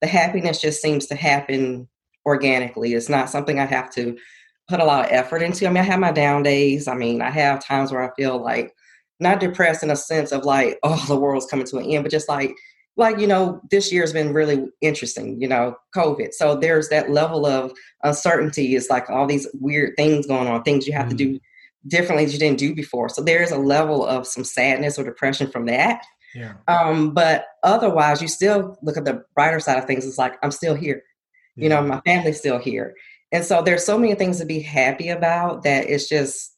the happiness just seems to happen organically. It's not something I have to put a lot of effort into. I mean, I have my down days. I mean, I have times where I feel like not depressed in a sense of like, oh, the world's coming to an end, but just like, like you know, this year has been really interesting. You know, COVID. So there's that level of uncertainty. It's like all these weird things going on, things you have mm-hmm. to do differently that you didn't do before. So there's a level of some sadness or depression from that. Yeah. Um, but otherwise, you still look at the brighter side of things. It's like I'm still here. Yeah. You know, my family's still here, and so there's so many things to be happy about that it's just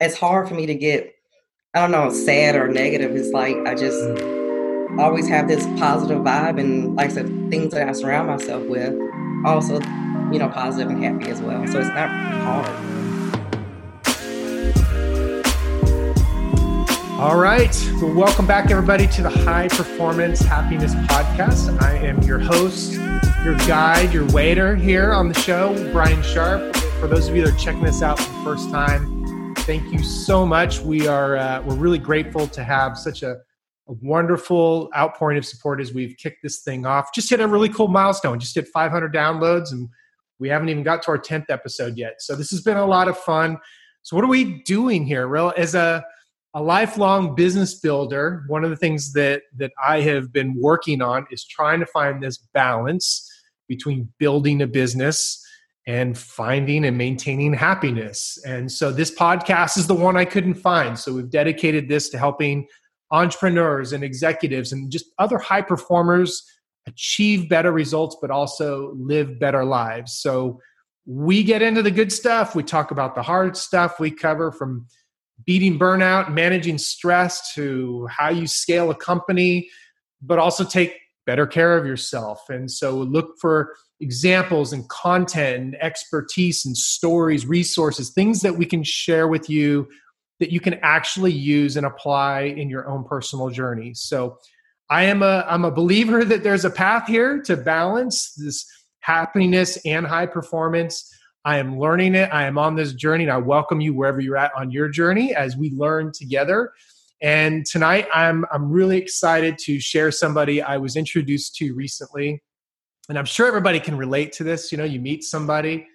it's hard for me to get I don't know sad or negative. It's like I just always have this positive vibe, and like I said, things that I surround myself with also, you know, positive and happy as well. So it's not hard. All right. Well, welcome back, everybody, to the High Performance Happiness Podcast. I am your host, your guide, your waiter here on the show, Brian Sharp. For those of you that are checking this out for the first time, thank you so much. We are uh, we're really grateful to have such a, a wonderful outpouring of support as we've kicked this thing off. Just hit a really cool milestone. Just hit 500 downloads, and we haven't even got to our 10th episode yet. So this has been a lot of fun. So what are we doing here? Real as a a lifelong business builder, one of the things that that I have been working on is trying to find this balance between building a business and finding and maintaining happiness. And so this podcast is the one I couldn't find. So we've dedicated this to helping entrepreneurs and executives and just other high performers achieve better results but also live better lives. So we get into the good stuff, we talk about the hard stuff, we cover from beating burnout, managing stress to how you scale a company, but also take better care of yourself. And so look for examples and content and expertise and stories, resources, things that we can share with you that you can actually use and apply in your own personal journey. So I am a I'm a believer that there's a path here to balance this happiness and high performance I am learning it. I am on this journey, and I welcome you wherever you're at on your journey as we learn together. And tonight, I'm I'm really excited to share somebody I was introduced to recently, and I'm sure everybody can relate to this. You know, you meet somebody,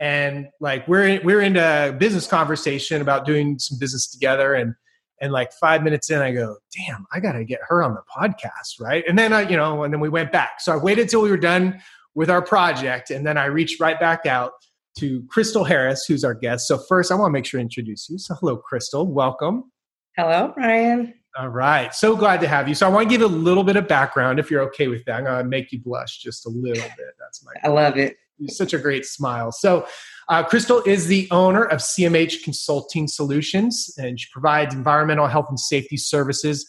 and like we're in, we're in a business conversation about doing some business together, and and like five minutes in, I go, "Damn, I got to get her on the podcast, right?" And then I, you know, and then we went back. So I waited till we were done with our project, and then I reached right back out to Crystal Harris, who's our guest. So first, I want to make sure to introduce you. So hello, Crystal. Welcome. Hello, Brian. All right. So glad to have you. So I want to give a little bit of background, if you're okay with that. I'm going to make you blush just a little bit. That's my. I love it. Such a great smile. So, uh, Crystal is the owner of CMH Consulting Solutions, and she provides environmental health and safety services.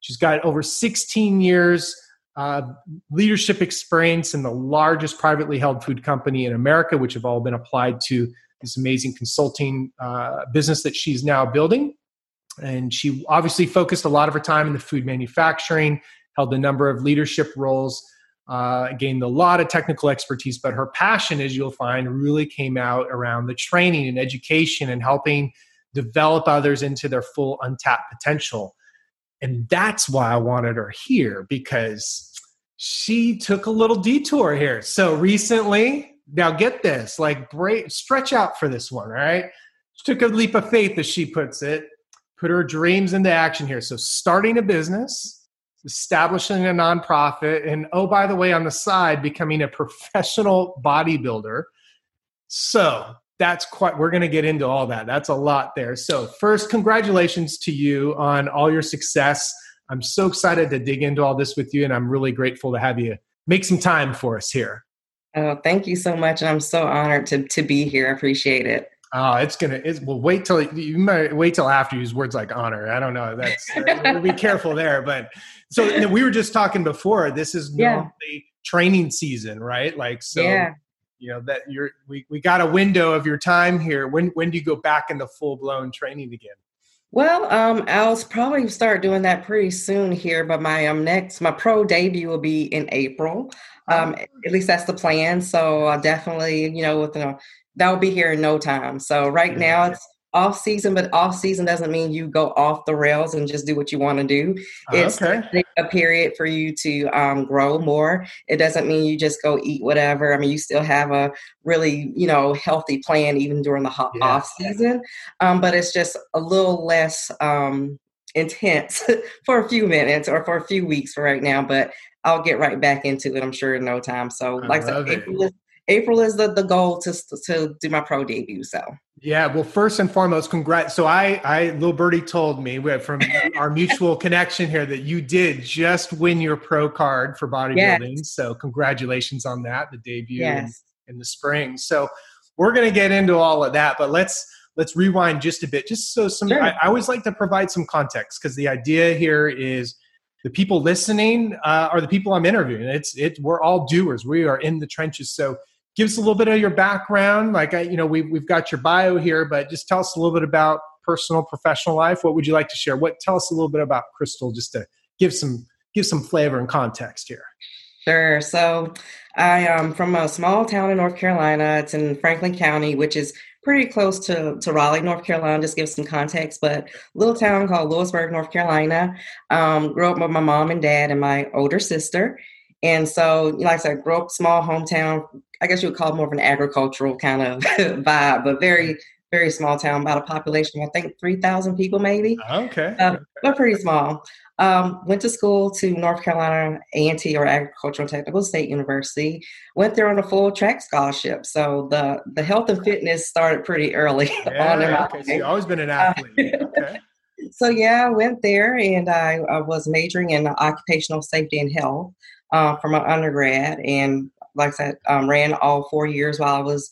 She's got over 16 years uh, leadership experience in the largest privately held food company in America, which have all been applied to this amazing consulting uh, business that she's now building. And she obviously focused a lot of her time in the food manufacturing, held a number of leadership roles, uh, gained a lot of technical expertise. But her passion, as you'll find, really came out around the training and education and helping develop others into their full untapped potential. And that's why I wanted her here because she took a little detour here. So recently, now get this, like break, stretch out for this one, all right? She took a leap of faith, as she puts it, put her dreams into action here. So starting a business, establishing a nonprofit, and oh, by the way, on the side, becoming a professional bodybuilder. So that's quite we're going to get into all that that's a lot there so first congratulations to you on all your success i'm so excited to dig into all this with you and i'm really grateful to have you make some time for us here oh thank you so much and i'm so honored to, to be here i appreciate it Oh, it's gonna. It's, well, wait till you might wait till after you use words like honor. I don't know. That's uh, be careful there. But so we were just talking before. This is normally yeah. training season, right? Like so. Yeah you know that you're we, we got a window of your time here. When when do you go back into full blown training again? Well um i'll probably start doing that pretty soon here but my um next my pro debut will be in april. Um at least that's the plan. So i definitely you know with the that will be here in no time. So right now it's off season, but off season doesn't mean you go off the rails and just do what you want to do. It's okay. a period for you to um, grow more. It doesn't mean you just go eat whatever. I mean, you still have a really, you know, healthy plan even during the ho- Yeah. off season, um, but it's just a little less um, intense for a few minutes or for a few weeks for right now. But I'll get right back into it. I'm sure in no time. So, I like I said. April is, April is the, the goal to to do my pro debut. So. Yeah, well, first and foremost, congrats. So I, I, little birdie told me from our mutual connection here that you did just win your pro card for bodybuilding. So congratulations on that, the debut in, in the spring. So we're going to get into all of that, but let's let's rewind just a bit, just so some. Sure. I, I always like to provide some context because the idea here is the people listening uh, are the people I'm interviewing. It's it. We're all doers. We are in the trenches. So give us a little bit of your background. Like I, you know, we've we've got your bio here, but just tell us a little bit about personal, professional life. What would you like to share? What tell us a little bit about Crystal, just to give some give some flavor and context here. Sure. So I am from a small town in North Carolina. It's in Franklin County, which is pretty close to, to Raleigh, North Carolina, just give some context, but little town called Louisburg, North Carolina. Um, grew up with my mom and dad and my older sister. And so, like I said, grew up small hometown. I guess you would call it more of an agricultural kind of vibe, but very, very small town, about a population of, I think, 3,000 people maybe Okay. uh, but pretty small. Um, went to school to North Carolina A&T or Agricultural Technical State University. Went there on a full track scholarship. So the the health and fitness started pretty early on in yeah, my okay. So you've always been an athlete. Okay. So yeah, I went there and I, I was majoring in occupational safety and health uh, for my undergrad, and like I said, um, ran all four years while I was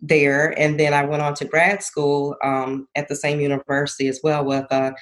there, and then I went on to grad school um, at the same university as well with uh,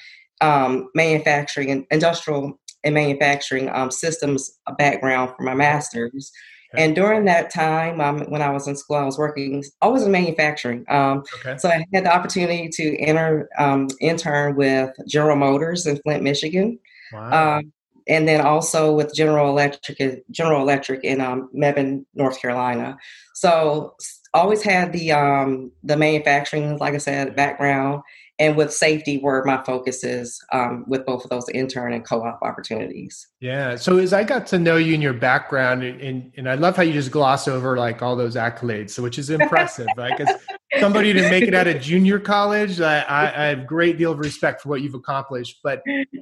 um, manufacturing and industrial and manufacturing um, systems background for my master's. Okay. And during that time, um, when I was in school, I was working always in manufacturing. Um, Okay. so I had the opportunity to enter um, intern with General Motors in Flint, Michigan, Wow. um, and then also with General Electric, General Electric in um, Mebane, North Carolina. So always had the um, the manufacturing, like I said, background, and with safety were my focuses um, with both of those intern and co-op opportunities. Yeah. So as I got to know you and your background, and, and, I love how you just gloss over like all those accolades, so which is impressive. Like as somebody to make it out of junior college, I, I, I have a great deal of respect for what you've accomplished. But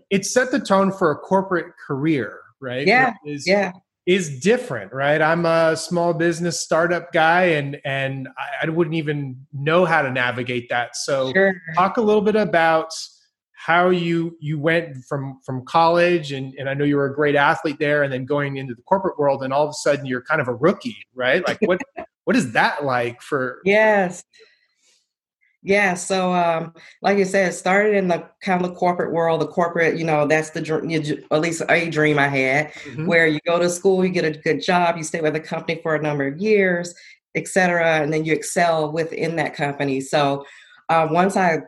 it set the tone for a corporate career, right? Yeah, Which Is, Yeah. is different, right? I'm a small business startup guy, and and I, I wouldn't even know how to navigate that. So Sure. talk a little bit about how you you went from from college and, and i know you were a great athlete there and then going into the corporate world and all of a sudden you're kind of a rookie right like what what is that like for Yes. Yeah, so um, like you said, it started in the kind of the corporate world. The corporate, you know, that's the dream, at least a dream I had, Mhm. where you go to school, you get a good job, you stay with a company for a number of years, et cetera, and then you excel within that company. So uh, once I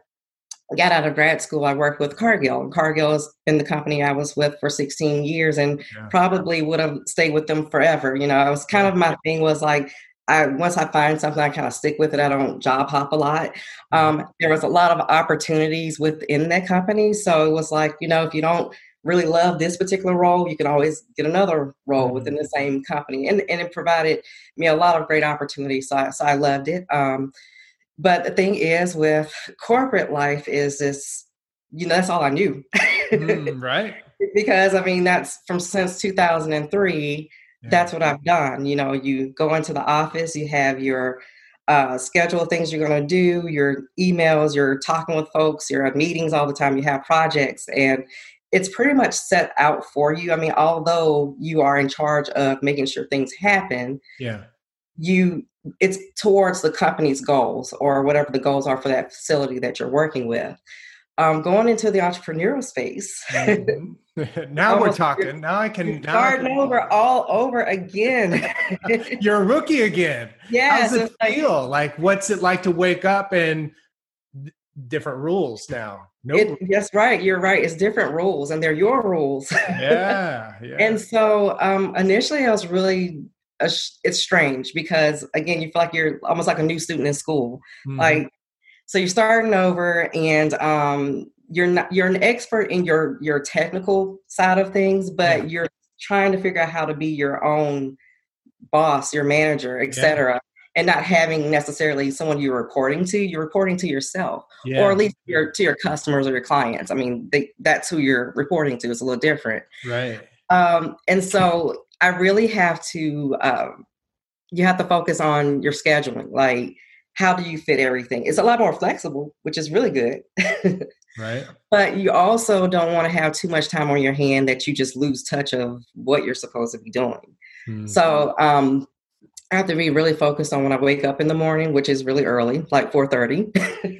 got out of grad school, I worked with Cargill. And Cargill has been the company I was with for 16 years and Yeah. probably would have stayed with them forever. You know, it was kind of my thing was like, I once I find something, I kind of stick with it. I don't job hop a lot. Um, there was a lot of opportunities within that company, so it was like, you know, if you don't really love this particular role, you can always get another role within the same company, and and it provided me a lot of great opportunities. So I, so I loved it. Um, but the thing is, with corporate life, is this, you know, that's all I knew. Mm, right because I mean that's from since 2003 Yeah. that's what I've done. You know, you go into the office, you have your uh, schedule of things you're going to do, your emails, you're talking with folks, you're at meetings all the time, you have projects, and it's pretty much set out for you. I mean, although you are in charge of making sure things happen, yeah you it's towards the company's goals or whatever the goals are for that facility that you're working with. Um, going into the entrepreneurial space, Mhm. now we're talking now i can now I can- over all over again. you're a rookie again yes, how's it it's like- feel like what's it like to wake up and different rules now no It, that's right. You're right. It's different rules, and they're your rules. yeah yeah and so, um, initially, I was really. It's strange because again, you feel like you're almost like a new student in school. Mhm. Like so you're starting over and um, you're not you're an expert in your your technical side of things but yeah. you're trying to figure out how to be your own boss your manager etc yeah. and not having necessarily someone you're reporting to you're reporting to yourself yeah. or at least your to your customers or your clients i mean they, that's who you're reporting to it's a little different right um, and so i really have to um, you have to focus on your scheduling like how do you fit everything it's a lot more flexible which is really good right but you also don't want to have too much time on your hand that you just lose touch of what you're supposed to be doing mm-hmm. so um I have to be really focused on when I wake up in the morning, which is really early, like 4.30.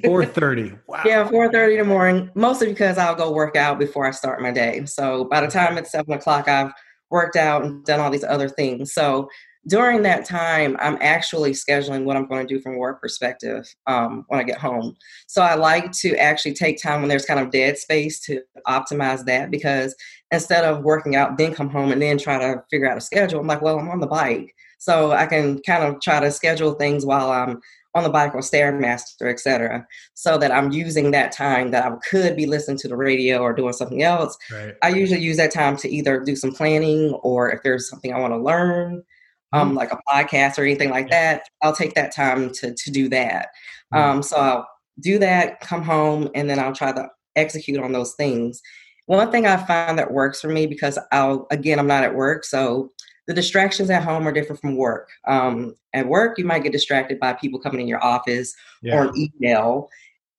4.30, wow. Yeah, 4.30 in the morning, mostly because I'll go work out before I start my day. So by the time it's 7 o'clock, I've worked out and done all these other things. So during that time, I'm actually scheduling what I'm going to do from a work perspective um, when I get home. So I like to actually take time when there's kind of dead space to optimize that because instead of working out, then come home and then try to figure out a schedule, I'm like, well, I'm on the bike. So I can kind of try to schedule things while I'm on the bike or Stairmaster, etc. So that I'm using that time that I could be listening to the radio or doing something else. Right. I usually use that time to either do some planning or if there's something I want to learn um, mm-hmm. like a podcast or anything like that, I'll take that time to to do that. Mm-hmm. Um, so I'll do that, come home, and then I'll try to execute on those things. One thing I find that works for me because I'll again I'm not at work, so the distractions at home are different from work. Um, at work, you might get distracted by people coming in your office yeah. or an email.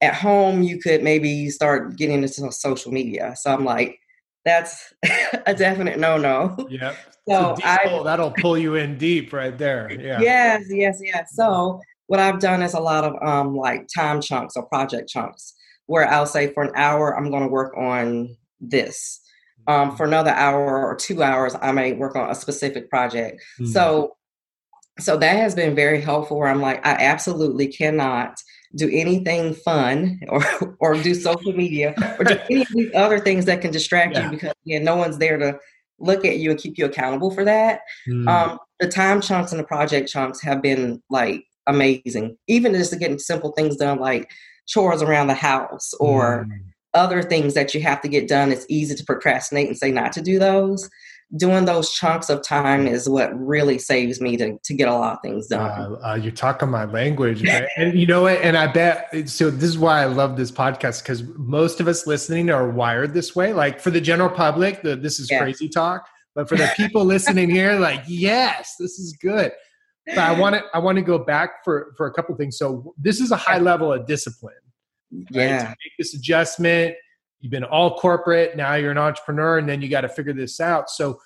At home, you could maybe start getting into social media. So I'm like, that's a definite no no. Yeah. So I, that'll pull you in deep right there. Yeah. Yes, yes, yes. So what I've done is a lot of um like time chunks or project chunks where I'll say for an hour I'm going to work on this. Um, for another hour or two hours, I may work on a specific project. Mm-hmm. So, so that has been very helpful. Where I'm like, I absolutely cannot do anything fun or or do social media or do any of these other things that can distract yeah. you because yeah, no one's there to look at you and keep you accountable for that. Mm. Um, the time chunks and the project chunks have been like amazing. Even just to getting simple things done like chores around the house or mm. other things that you have to get done. It's easy to procrastinate and say not to do those doing those chunks of time is what really saves me to, to get a lot of things done. Uh, uh, you're talking my language. and you know what? And I bet, so this is why I love this podcast because most of us listening are wired this way. Like for the general public, the, this is crazy talk. But for the people listening here, like, yes, this is good. But I want to, I want to go back for, for a couple things. So this is a high level of discipline. Right? Yeah. To make this adjustment, you've been all corporate now you're an entrepreneur and then you got to figure this out. So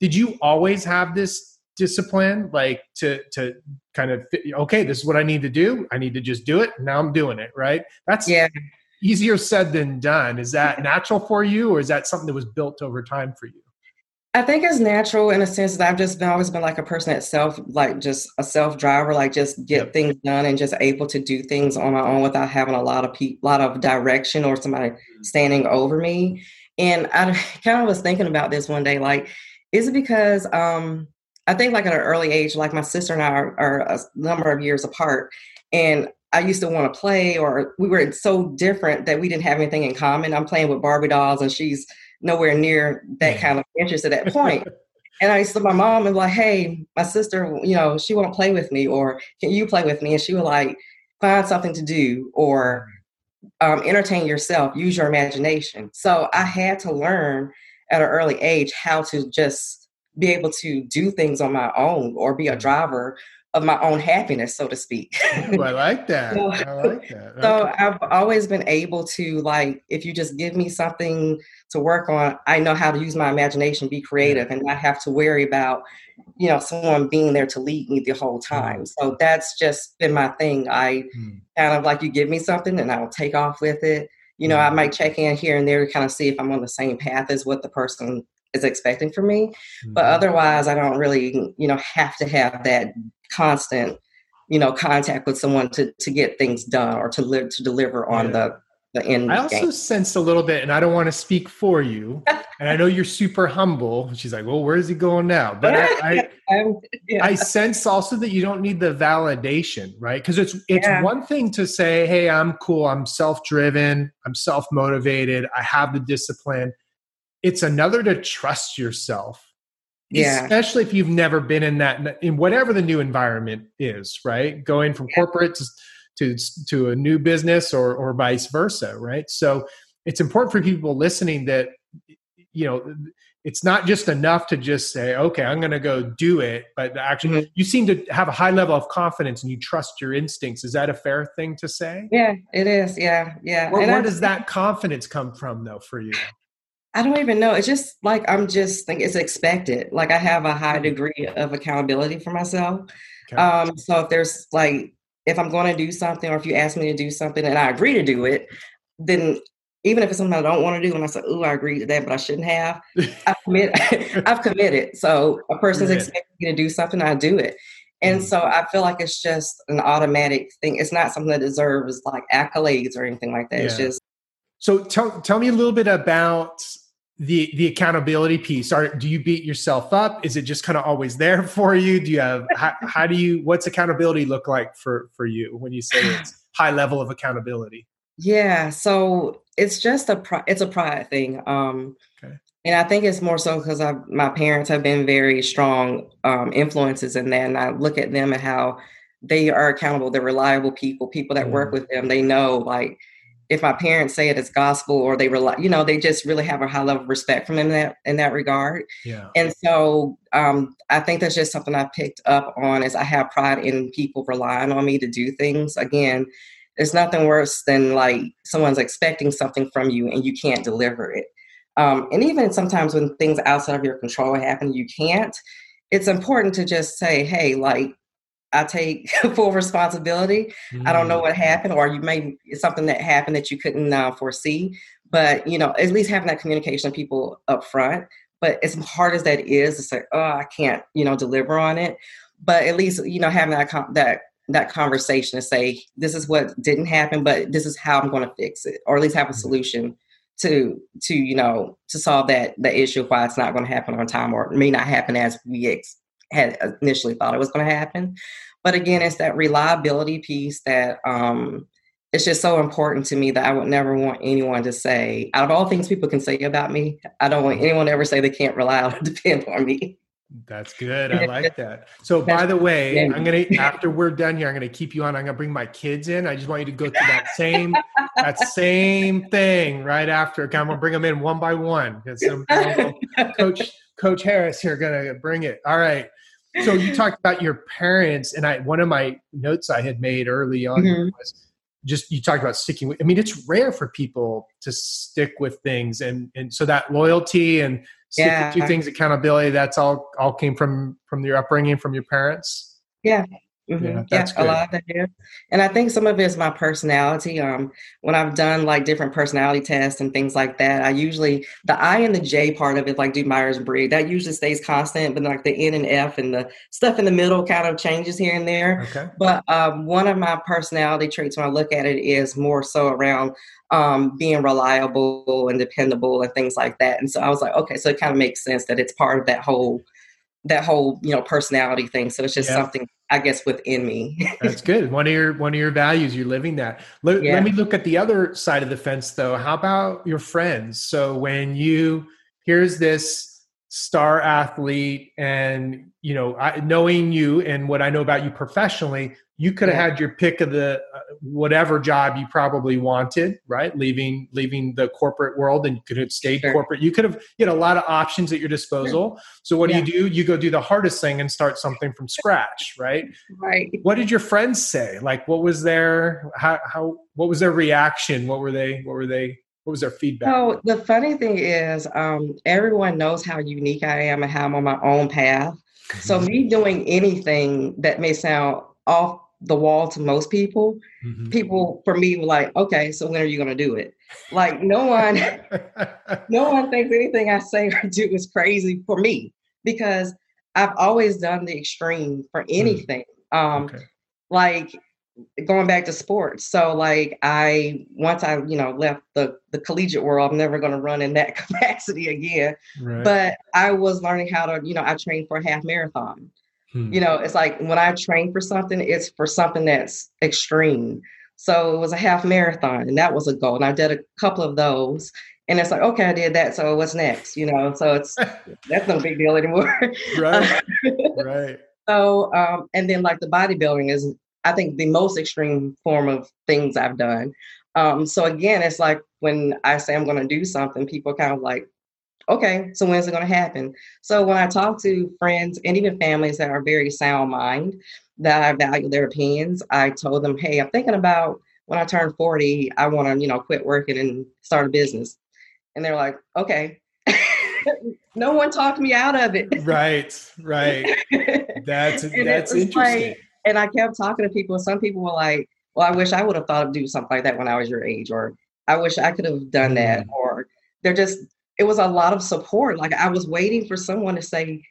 did you always have this discipline like to to kind of okay this is what i need to do i need to just do it now i'm doing it right? That's yeah. easier said than done. Is that natural for you or is that something that was built over time for you I think it's natural in a sense that I've just been always been like a person that self like just a self driver, like just get yep. things done and just able to do things on my own without having a lot of pe- lot of direction or somebody standing over me. And I kind of was thinking about this one day, like, is it because um I think like at an early age, like my sister and I are, are a number of years apart, and I used to want to play, or we were so different that we didn't have anything in common. I'm playing with Barbie dolls, and she's nowhere near that kind of interest at that point. and I used to my mom and like, hey, my sister, you know, she won't play with me, or can you play with me? And she would like find something to do or um, entertain yourself, use your imagination. So I had to learn at an early age how to just be able to do things on my own or be a mm. driver of my own happiness, so to speak. Ooh, I like that. so, I like that. Okay. So I've always been able to like, if you just give me something to work on, I know how to use my imagination, be creative, and not have to worry about, you know, someone being there to lead me the whole time. Mm. So that's just been my thing. I mm. kind of like you give me something and I'll take off with it. You know, mm. I might check in here and there to kind of see if I'm on the same path as what the person is expecting from me. Mm-hmm. But otherwise, I don't really, you know, have to have that constant, you know, contact with someone to to get things done or to live to deliver on yeah. the the end. I also game. sensed a little bit, and I don't want to speak for you, and I know you're super humble. She's like, well, where is he going now? But I, I, um, yeah. I sense also that you don't need the validation, right? Because it's it's yeah. one thing to say, hey, I'm cool, I'm self-driven, I'm self-motivated, I have the discipline. It's another to trust yourself. Yeah. Especially if you've never been in that in whatever the new environment is, right? Going from yeah. corporate to, to to a new business or or vice versa, right? So it's important for people listening that you know it's not just enough to just say okay i'm going to go do it but actually mm-hmm. you seem to have a high level of confidence and you trust your instincts is that a fair thing to say yeah it is yeah yeah where, where does that confidence come from though for you i don't even know it's just like i'm just think it's expected like i have a high mm-hmm. degree of accountability for myself okay. um so if there's like if i'm going to do something or if you ask me to do something and i agree to do it then even if it's something I don't want to do, and I say, "Ooh, I agree to that, but I shouldn't have," I've, commit, I've committed. So a person's expecting me to do something, I do it. And mm-hmm. so I feel like it's just an automatic thing. It's not something that deserves like accolades or anything like that. Yeah. It's just. So tell tell me a little bit about the the accountability piece. Are do you beat yourself up? Is it just kind of always there for you? Do you have how, how do you what's accountability look like for for you when you say it's high level of accountability? Yeah, so it's just a it's a pride thing. Um, okay. And I think it's more so because my parents have been very strong um, influences in that, and I look at them and how they are accountable. They're reliable people. People that mm. work with them, they know like if my parents say it as gospel or they rely, you know, they just really have a high level of respect from them in that in that regard. Yeah. And so um, I think that's just something I picked up on is I have pride in people relying on me to do things. Again, there's nothing worse than like someone's expecting something from you and you can't deliver it. Um, and even sometimes when things outside of your control happen, you can't. It's important to just say, "Hey, like I take full responsibility. Mm. I don't know mm. what happened, or you may something that happened that you couldn't uh, foresee. But you know, at least having that communication with people up front. But as hard as that is, to say, "Oh, I can't," you know, deliver on it. But at least you know having that that that conversation to say this is what didn't happen but this is how i'm going to fix it or at least have a mm-hmm. solution to to you know to solve that the issue of why it's not going to happen on time or may not happen as we ex- had initially thought it was going to happen but again it's that reliability piece that um it's just so important to me that I would never want anyone to say, out of all things people can say about me, I don't want anyone to ever say they can't rely on or depend on me. That's good. I like that. So, by the way, I'm gonna after we're done here, I'm gonna keep you on. I'm gonna bring my kids in. I just want you to go through that same that same thing right after. I'm gonna bring them in one by one because Coach Coach Harris here gonna bring it. All right. So you talked about your parents, and I one of my notes I had made early on mm-hmm. was just you talked about sticking with. I mean, it's rare for people to stick with things, and and so that loyalty and stick yeah. two things accountability that's all all came from from your upbringing from your parents yeah Mm-hmm. Yeah, yeah a lot of that. And I think some of it is my personality. Um, when I've done like different personality tests and things like that, I usually the I and the J part of it, like do Myers Briggs, that usually stays constant, but like the N and F and the stuff in the middle kind of changes here and there. Okay. But um, one of my personality traits when I look at it is more so around um, being reliable and dependable and things like that. And so I was like, okay, so it kind of makes sense that it's part of that whole that whole you know personality thing. So it's just yeah. something I guess within me. That's good. One of your one of your values. You're living that. Let, yeah. let me look at the other side of the fence, though. How about your friends? So when you here's this star athlete and you know I, knowing you and what i know about you professionally you could have yeah. had your pick of the uh, whatever job you probably wanted right leaving leaving the corporate world and you could have stayed sure. corporate you could have you know a lot of options at your disposal sure. so what yeah. do you do you go do the hardest thing and start something from scratch right right what did your friends say like what was their how, how what was their reaction what were they what were they what was their feedback? So the funny thing is, um, everyone knows how unique I am and how I'm on my own path. So mm-hmm. me doing anything that may sound off the wall to most people, mm-hmm. people for me were like, okay, so when are you going to do it? Like no one, no one thinks anything I say or do is crazy for me because I've always done the extreme for mm. anything. Mm. Um, okay. Like going back to sports. So like I once I, you know, left the the collegiate world, I'm never gonna run in that capacity again. Right. But I was learning how to, you know, I trained for a half marathon. Hmm. You know, it's like when I train for something, it's for something that's extreme. So it was a half marathon, and that was a goal. And I did a couple of those. And it's like, okay, I did that. So what's next? You know, so it's that's no big deal anymore. right. right. So, um, and then like the bodybuilding is I think the most extreme form of things I've done. Um, so again, it's like when I say I'm going to do something, people kind of like, okay, so when's it going to happen? So when I talk to friends and even families that are very sound mind, that I value their opinions, I told them, hey, I'm thinking about when I turn 40, I want to, you know, quit working and start a business. And they're like, okay. no one talked me out of it. Right, right. That's that's interesting. Like, and I kept talking to people. Some people were like, "Well, I wish I would have thought of doing something like that when I was your age," or "I wish I could have done that," mm. or they're just. It was a lot of support. Like I was waiting for someone to say,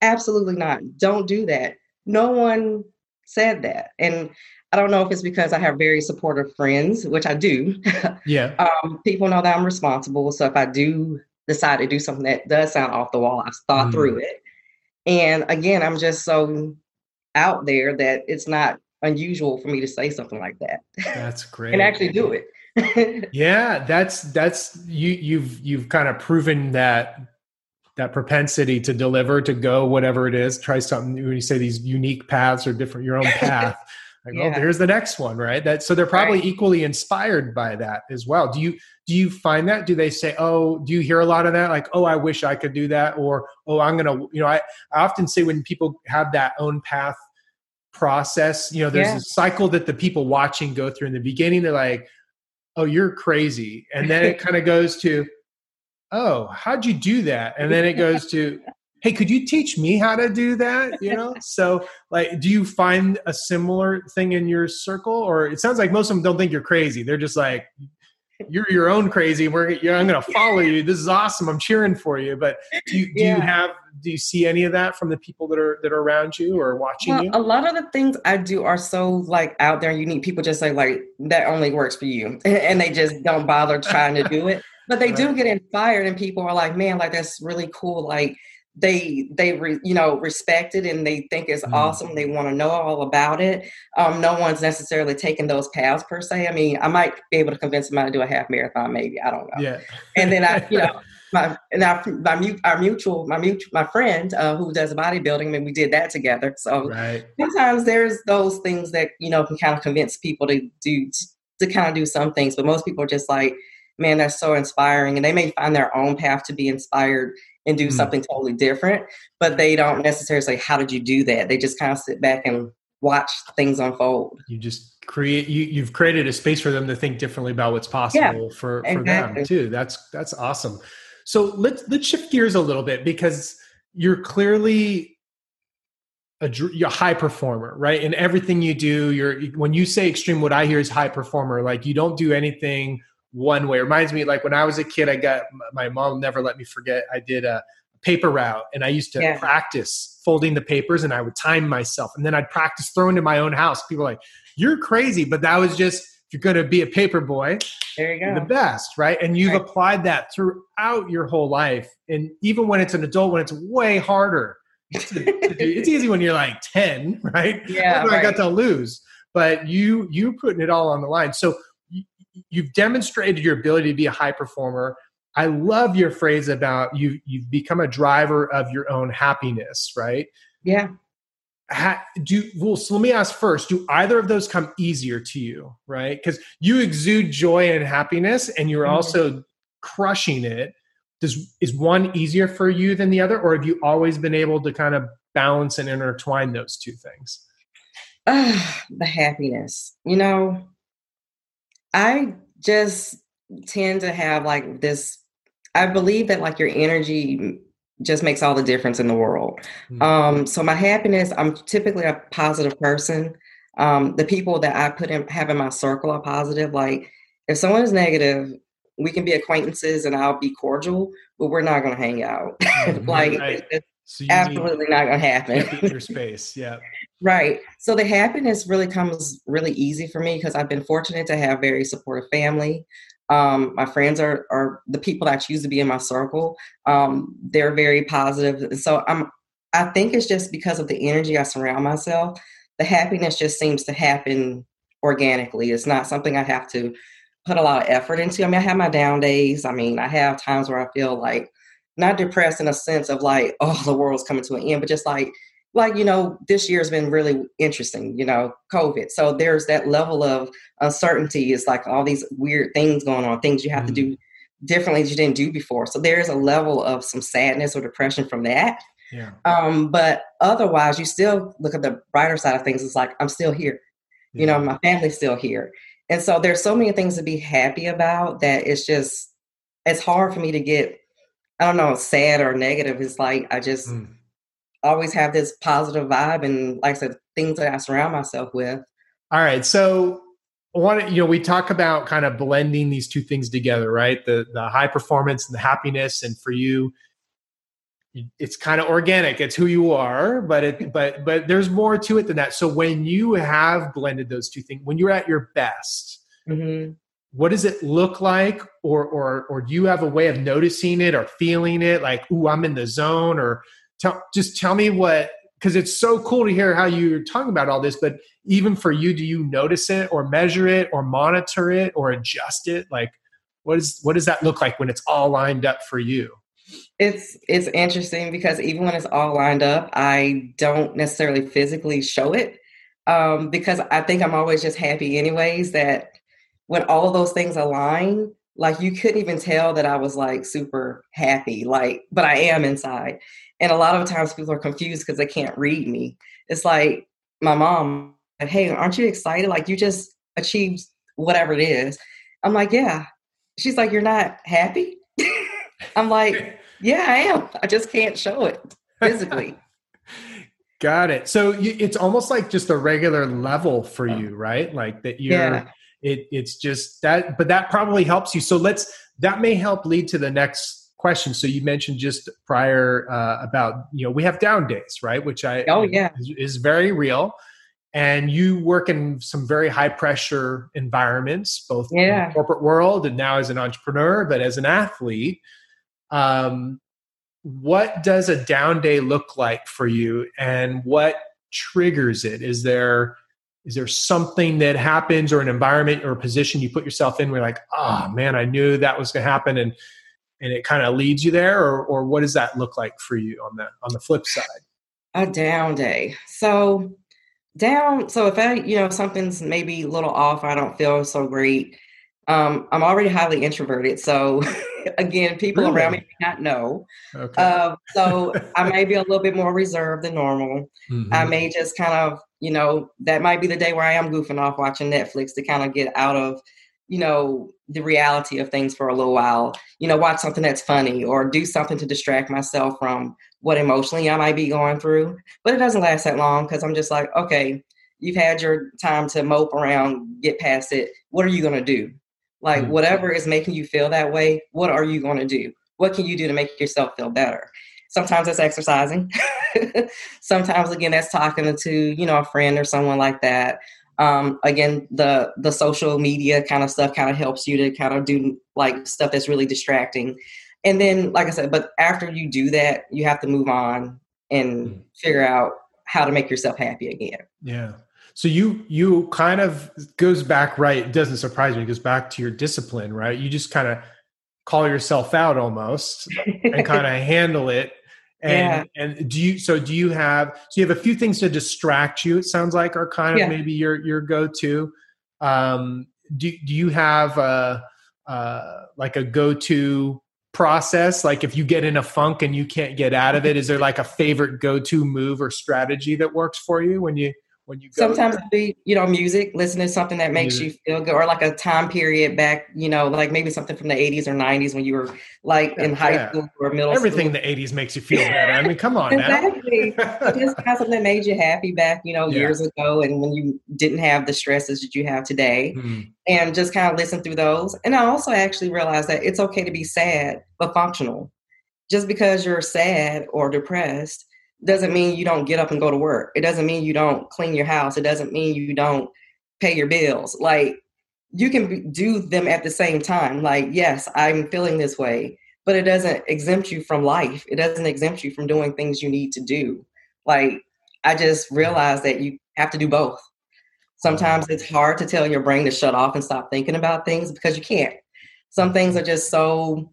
"Absolutely not! Don't do that." No one said that, and I don't know if it's because I have very supportive friends, which I do. Yeah. um, people know that I'm responsible. So if I do decide to do something that does sound off the wall, I've thought mm. through it. And again, I'm just so out there that it's not unusual for me to say something like that. That's great. and actually do it. yeah, that's that's you you've you've kind of proven that that propensity to deliver to go whatever it is try something when you say these unique paths or different your own path like oh, yeah. oh here's the next one right that so they're probably right. equally inspired by that as well do you do you find that do they say oh do you hear a lot of that like oh i wish i could do that or oh i'm gonna you know i, I often say when people have that own path process you know there's yeah. a cycle that the people watching go through in the beginning they're like oh you're crazy and then it kind of goes to oh how'd you do that and then it goes to hey could you teach me how to do that you know so like do you find a similar thing in your circle or it sounds like most of them don't think you're crazy they're just like you're your own crazy. We're I'm going to follow you. This is awesome. I'm cheering for you. But do you, do yeah. you have do you see any of that from the people that are that are around you or watching well, you? A lot of the things I do are so like out there and unique. People just say like that only works for you, and they just don't bother trying to do it. But they do get inspired, and people are like, "Man, like that's really cool." Like they they re, you know respect it and they think it's mm. awesome they want to know all about it. Um, no one's necessarily taking those paths per se. I mean i might be able to convince somebody to do a half marathon maybe i don't know. Yeah. And then i you know my and our, my, our mutual my mutual my friend uh, who does bodybuilding I mean we did that together. So right. sometimes there's those things that you know can kind of convince people to do to kind of do some things but most people are just like man that's so inspiring and they may find their own path to be inspired and do mm. something totally different. But they don't necessarily say, How did you do that? They just kind of sit back and watch things unfold. You just create you you've created a space for them to think differently about what's possible yeah, for, for exactly. them too. That's that's awesome. So let's let's shift gears a little bit because you're clearly a, you're a high performer, right? In everything you do, you're when you say extreme, what I hear is high performer. Like you don't do anything one way. It reminds me like when I was a kid, I got my mom never let me forget. I did a paper route and I used to yeah. practice folding the papers and I would time myself and then I'd practice throwing to my own house. People like, you're crazy, but that was just if you're going to be a paper boy, there you go, the best, right? And you've right. applied that throughout your whole life, and even when it's an adult, when it's way harder. To, to do, it's easy when you're like 10 right yeah right. i got to lose but you you putting it all on the line so you've demonstrated your ability to be a high performer. I love your phrase about you you've become a driver of your own happiness, right? Yeah. Ha, do well so let me ask first do either of those come easier to you right because you exude joy and happiness and you're mm-hmm. also crushing it does is one easier for you than the other or have you always been able to kind of balance and intertwine those two things uh, the happiness you know I just tend to have like this I believe that like your energy just makes all the difference in the world. Mm-hmm. Um, so my happiness, I'm typically a positive person. Um, the people that I put in have in my circle are positive. Like if someone is negative, we can be acquaintances and I'll be cordial, but we're not going to hang out. Mm-hmm. like right. it's so absolutely not going to happen. your space, yeah. Right. So the happiness really comes really easy for me because I've been fortunate to have very supportive family. Um, my friends are are the people that I choose to be in my circle. Um, they're very positive. So I'm I think it's just because of the energy I surround myself. The happiness just seems to happen organically. It's not something I have to put a lot of effort into. I mean, I have my down days. I mean, I have times where I feel like not depressed in a sense of like, oh, the world's coming to an end, but just like, like you know, this year has been really interesting. You know, COVID. So there's that level of uncertainty. It's like all these weird things going on, things you have mm-hmm. to do differently that you didn't do before. So there's a level of some sadness or depression from that. Yeah. Um, but otherwise, you still look at the brighter side of things. It's like I'm still here. Yeah. You know, my family's still here. And so there's so many things to be happy about that it's just it's hard for me to get I don't know, sad or negative. It's like I just mm. Always have this positive vibe and like I said, things that I surround myself with. All right. So one, you know, we talk about kind of blending these two things together, right? The the high performance and the happiness. And for you, it's kind of organic. It's who you are, but it but but there's more to it than that. So when you have blended those two things, when you're at your best, mm-hmm. what does it look like, or or or do you have a way of noticing it or feeling it? Like, ooh, I'm in the zone, or tell just tell me what because it's so cool to hear how you're talking about all this. But even for you, do you notice it or measure it or monitor it or adjust it? Like, what is what does that look like when it's all lined up for you? It's it's interesting because even when it's all lined up, I don't necessarily physically show it um, because I think I'm always just happy anyways. That when all those things align, like you couldn't even tell that I was like super happy, like, but I am inside. And a lot of times people are confused because they can't read me. It's like my mom, hey, aren't you excited? Like you just achieved whatever it is. I'm like, yeah. She's like, you're not happy. I'm like, yeah, I am. I just can't show it physically. Got it. So you, it's almost like just a regular level for you, right? Like that you're. Yeah. It, it's just that, but that probably helps you. So let's. That may help lead to the next question. So you mentioned just prior uh, about you know we have down days, right? Which I oh yeah is, is very real and you work in some very high pressure environments both yeah. in the corporate world and now as an entrepreneur but as an athlete um, what does a down day look like for you and what triggers it is there is there something that happens or an environment or a position you put yourself in where you're like oh man i knew that was going to happen and and it kind of leads you there or or what does that look like for you on the on the flip side a down day so down so if i you know something's maybe a little off i don't feel so great um, I'm already highly introverted, so again, people really? around me may not know. Okay. Uh, so I may be a little bit more reserved than normal. Mm-hmm. I may just kind of, you know, that might be the day where I am goofing off watching Netflix to kind of get out of, you know, the reality of things for a little while. You know, watch something that's funny or do something to distract myself from what emotionally I might be going through. But it doesn't last that long because I'm just like, okay, you've had your time to mope around, get past it. What are you going to do? Like, mm-hmm. whatever is making you feel that way, what are you going to do? What can you do to make yourself feel better? Sometimes that's exercising. Sometimes, again, that's talking to, you know, a friend or someone like that. Um, again, the the social media kind of stuff kind of helps you to kind of do like stuff that's really distracting. And then, like I said, but after you do that, you have to move on and mm. figure out how to make yourself happy again. Yeah. So you you kind of goes back right. It doesn't surprise me. It goes back to your discipline, right? You just kind of call yourself out almost and kind of handle it. And yeah. and do you so do you have so you have a few things to distract you? It sounds like are kind of yeah. maybe your your go to. Um, do do you have a, uh, like a go to process? Like if you get in a funk and you can't get out of it, is there like a favorite go to move or strategy that works for you when you when you go sometimes be you know music listen to something that makes music. you feel good or like a time period back you know like maybe something from the 80s or 90s when you were like yeah, in high yeah. school or middle school. everything school. in the 80s makes you feel better i mean come on exactly just have something that made you happy back you know yeah. years ago and when you didn't have the stresses that you have today mm-hmm. and just kind of listen through those and i also actually realized that it's okay to be sad but functional just because you're sad or depressed doesn't mean you don't get up and go to work. It doesn't mean you don't clean your house. It doesn't mean you don't pay your bills. Like you can do them at the same time. Like, yes, I'm feeling this way, but it doesn't exempt you from life. It doesn't exempt you from doing things you need to do. Like, I just realized that you have to do both. Sometimes it's hard to tell your brain to shut off and stop thinking about things because you can't. Some things are just so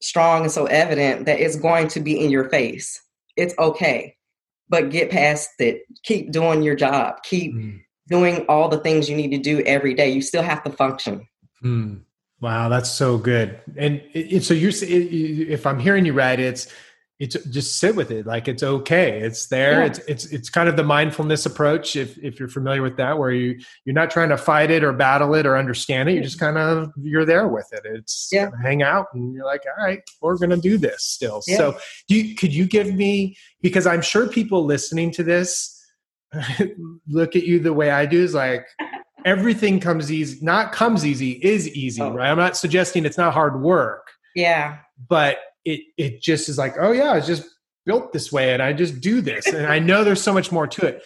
strong and so evident that it's going to be in your face. It's okay, but get past it. Keep doing your job. Keep mm doing all the things you need to do every day. You still have to function. Hmm. Wow, that's so good. And it, it, so you're, if I'm hearing you right, it's it's just sit with it like it's okay it's there yeah. it's it's it's kind of the mindfulness approach if if you're familiar with that where you you're not trying to fight it or battle it or understand it you're just kind of you're there with it it's yeah. hang out and you're like all right we're gonna do this still yeah. so do you could you give me because i'm sure people listening to this look at you the way I do is like everything comes easy. Not comes easy is easy, oh. right? I'm not suggesting it's not hard work. Yeah. But it it just is like, oh yeah, it's just built this way and I just do this. And I know there's so much more to it.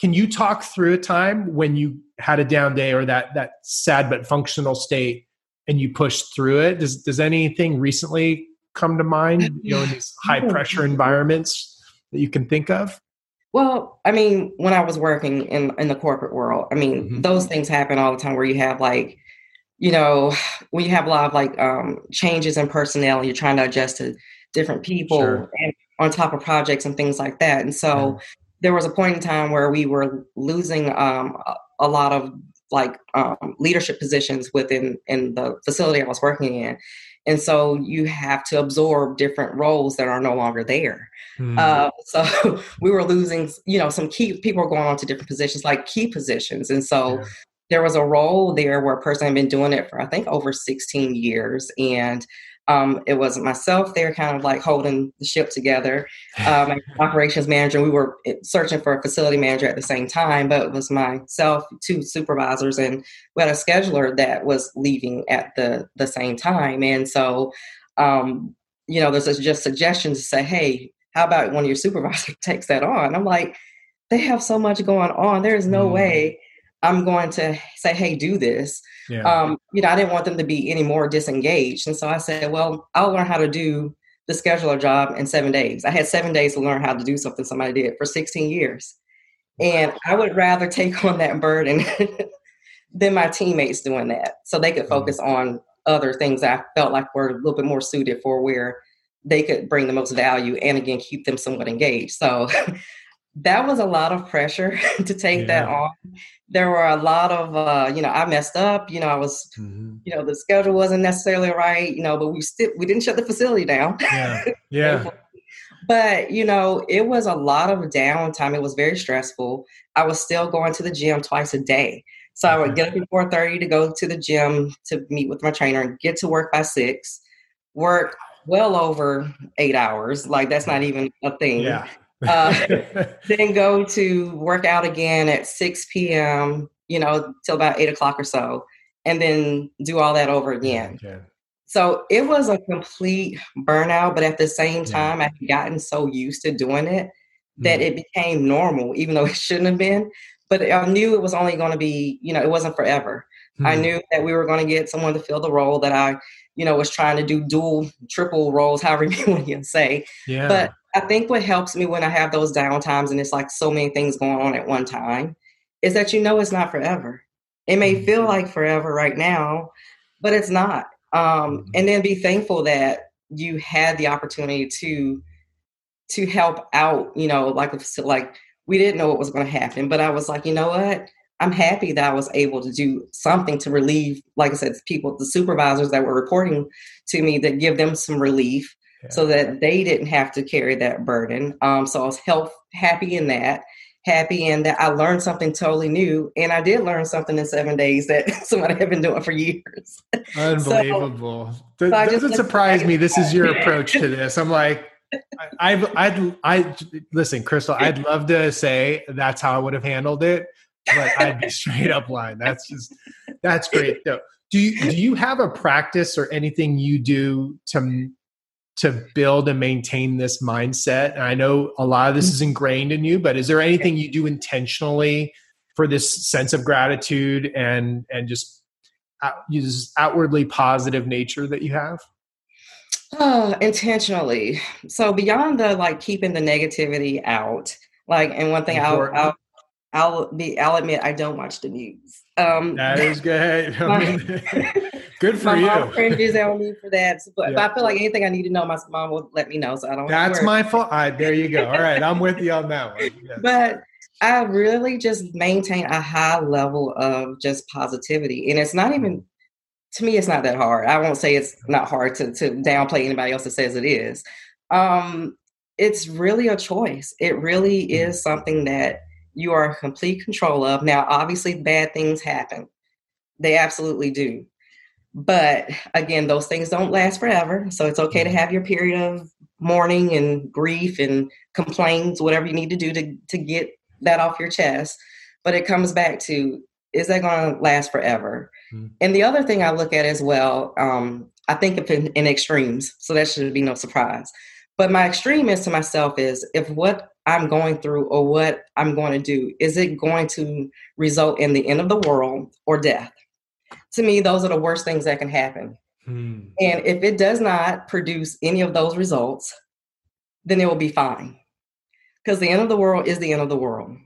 Can you talk through a time when you had a down day or that that sad but functional state and you pushed through it? Does does anything recently come to mind, you know, in these high pressure environments that you can think of? Well, I mean, when I was working in in the corporate world, I mean, mm-hmm. those things happen all the time where you have like, you know, when you have a lot of like um, changes in personnel, you're trying to adjust to different people sure. and on top of projects and things like that. And so yeah. there was a point in time where we were losing um, a, lot of like um, leadership positions within in the facility I was working in. And so you have to absorb different roles that are no longer there. Mm. Uh, so we were losing, you know, some key people were going on to different positions, like key positions. And so yeah. There was a role there where a person had been doing it for, I think, over 16 years. And um, it was myself there kind of like holding the ship together um, operations manager we were eh, searching for a facility manager at the same time but it was myself two supervisors and we had a scheduler that was leaving at the the same time and so um, you know there's just suggestions to say hey how about one of your supervisors takes that on i'm like they have so much going on there's no mm. way i'm going to say hey do this yeah. Um, you know, I didn't want them to be any more disengaged. And so I said, well, I'll learn how to do the scheduler job in seven days. I had seven days to learn how to do something somebody did for 16 years. And I would rather take on that burden than my teammates doing that so they could mm-hmm. focus on other things I felt like were a little bit more suited for where they could bring the most value and again keep them somewhat engaged. So that was a lot of pressure to take yeah. that on. There were a lot of, uh, you know, I messed up. You know, I was, mm-hmm. you know, the schedule wasn't necessarily right. You know, but we still we didn't shut the facility down. Yeah, yeah. but you know, it was a lot of downtime. It was very stressful. I was still going to the gym twice a day. So I would get up at four thirty to go to the gym to meet with my trainer and get to work by six. Work well over eight hours. Like that's not even a thing. Yeah uh, then go to work out again at 6 p.m., you know, till about 8 o'clock or so, and then do all that over again. Okay. So it was a complete burnout, but at the same time, yeah. I had gotten so used to doing it that mm-hmm. it became normal, even though it shouldn't have been. But I knew it was only going to be, you know, it wasn't forever. Mm-hmm. I knew that we were going to get someone to fill the role that I, you know, was trying to do dual, triple roles, however you want to say. Yeah. But I think what helps me when I have those down times and it's like so many things going on at one time is that you know it's not forever. It may feel mm-hmm. like forever right now, but it's not. Um, mm-hmm. and then be thankful that you had the opportunity to to help out. You know, like like we didn't know what was going to happen, but I was like, you know what? I'm happy that I was able to do something to relieve, like I said, people, the supervisors that were reporting to me, that give them some relief so that they didn't have to carry that burden. Um, so I was health happy in that, happy in that I learned something totally new, and I did learn something in seven days that somebody had been doing for years. Unbelievable! so, That so doesn't surprise me. This is your approach to this. I'm like. I, I've, I'd, I listen, Crystal. I'd love to say that's how I would have handled it, but I'd be straight up lying. That's just, that's great. Though. Do you, do you have a practice or anything you do to to build and maintain this mindset? And I know a lot of this is ingrained in you, but is there anything you do intentionally for this sense of gratitude and and just uh, out, this outwardly positive nature that you have? Oh, intentionally. So beyond the like keeping the negativity out, like, and one thing I'll, I'll, I'll be, I'll admit I don't watch the news. Um, that is good. good for my you. My mom cringes on me for that, but, yeah. I feel like anything I need to know, my mom will let me know. So I don't. That's my fault. All right, there you go. All right, I'm with you on that one. Yes. But I really just maintain a high level of just positivity, and it's not even to me, it's not that hard. I won't say it's not hard to, to downplay anybody else that says it is. Um, it's really a choice. It really mm-hmm. is something that you are in complete control of. Now, obviously, bad things happen. They absolutely do. But again, those things don't last forever. So it's okay to mm-hmm. have your period of mourning and grief and complaints, whatever you need to do to, to get that off your chest. But it comes back to is that going to last forever? Mm-hmm. And the other thing I look at as well, um, I think of in, in extremes, so that should be no surprise. But my extreme is to myself is if what I'm going through or what I'm going to do, is it going to result in the end of the world or death? To me, those are the worst things that can happen. Hmm. And if it does not produce any of those results, then it will be fine. Because the end of the world is the end of the world.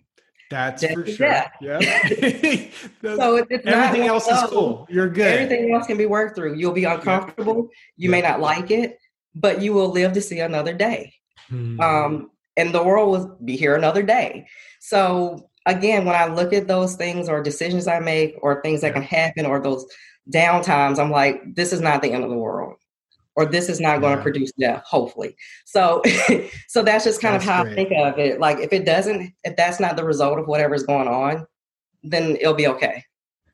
That's for sure. Yeah. so it's everything else is cool. You're good. Everything else can be worked through. You'll be uncomfortable. You yeah. may not like it, but you will live to see another day. Hmm. Um, and the world will be here another day. So again, when I look at those things or decisions I make or things that can happen or those downtimes, I'm like, this is not the end of the world or this is not going to produce death hopefully. So so that's just kind that's of how great. i think of it. Like if it doesn't if that's not the result of whatever's going on then it'll be okay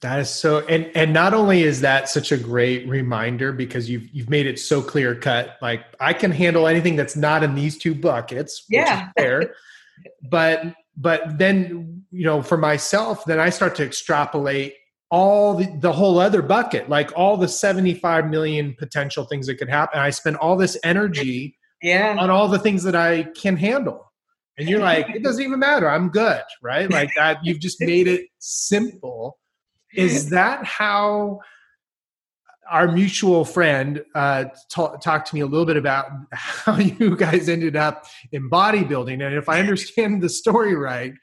that is so and and not only is that such a great reminder because you've you've made it so clear cut like i can handle anything that's not in these two buckets yeah fair but but then you know for myself then i start to extrapolate all the, the whole other bucket, like all the 75 million potential things that could happen. I spend all this energy yeah. on all the things that I can handle. And you're like, it doesn't even matter. I'm good, right? Like that, you've just made it simple. Is that how our mutual friend uh, talked to me a little bit about how you guys ended up in bodybuilding? And if I understand the story right,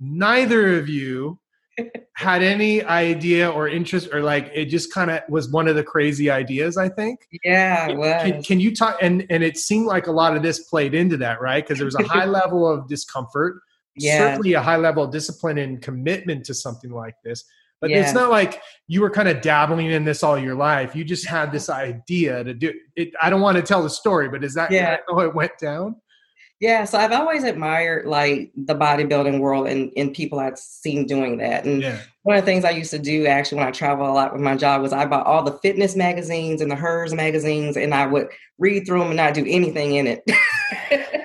neither of you had any idea or interest or like it just kind of was one of the crazy ideas i think yeah can, can, you talk and and it seemed like a lot of this played into that right because there was a high level of discomfort yeah. certainly a high level of discipline and commitment to something like this but yeah. it's not like you were kind of dabbling in this all your life you just had this idea to do it i don't want to tell the story but is that yeah. how it went down yeah, so I've always admired like the bodybuilding world and, and people I've seen doing that. And yeah. one of the things I used to do actually when I travel a lot with my job was I bought all the fitness magazines and the HERS magazines and I would read through them and not do anything in it.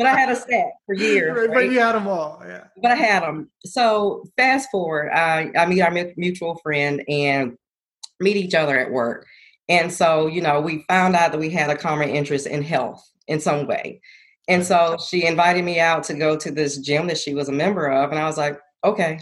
but I had a set for years. Right, But you had them all, yeah. But I had them. So fast forward, I, I meet our mutual friend and meet each other at work. And so, you know, we found out that we had a common interest in health in some way. And so she invited me out to go to this gym that she was a member of. And I was like, okay,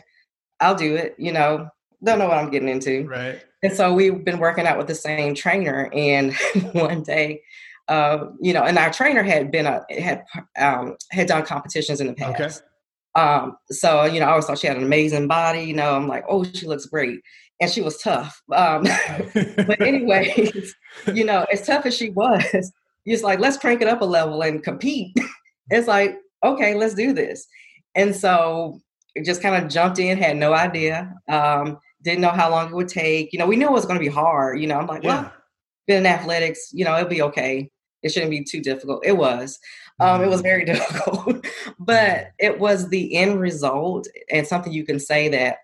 I'll do it. You know, don't know what I'm getting into. Right. And so we've been working out with the same trainer. And one day, uh, you know, and our trainer had been a had um, had done competitions in the past. Okay. Um, so you know, I always thought she had an amazing body. You know, I'm like, oh, she looks great, and she was tough. Um, but anyway, you know, as tough as she was, it's like let's crank it up a level and compete it's like okay let's do this and so just kind of jumped in had no idea um, didn't know how long it would take you know we knew it was going to be hard you know i'm like yeah. well been in athletics you know it'll be okay it shouldn't be too difficult it was um, it was very difficult but it was the end result and something you can say that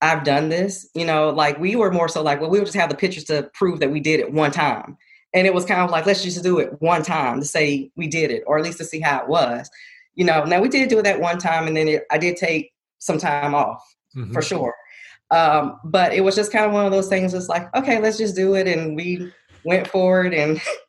I've done this, you know, like we were more so like, well, we would just have the pictures to prove that we did it one time. And it was kind of like, let's just do it one time to say we did it, or at least to see how it was. You know, now we did do it that one time, and then it, I did take some time off mm-hmm. for sure. Um, but it was just kind of one of those things. It's like, okay, let's just do it, and we went forward, and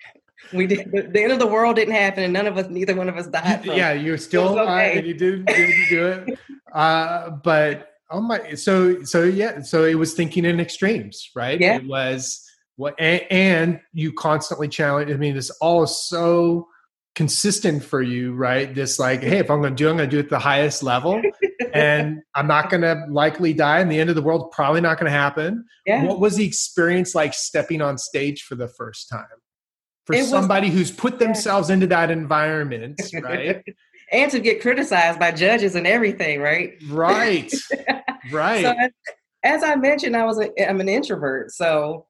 we did. The end of the world didn't happen, and none of us, neither one of us died. From. Yeah, you're still okay. and you did, did do it. Uh, but oh my, so so yeah, so it was thinking in extremes, right? Yeah, it was what, and, and you constantly challenge. I mean, it's all so consistent for you, right? This like, hey, if I'm going to do, I'm going to do it at the highest level, and I'm not going to likely die. And the end of the world probably not going to happen. Yeah. What was the experience like stepping on stage for the first time for it somebody was, who's put themselves yeah. into that environment, right? and to get criticized by judges and everything, right? Right, right. So as, as I mentioned, I was a, I'm an introvert, so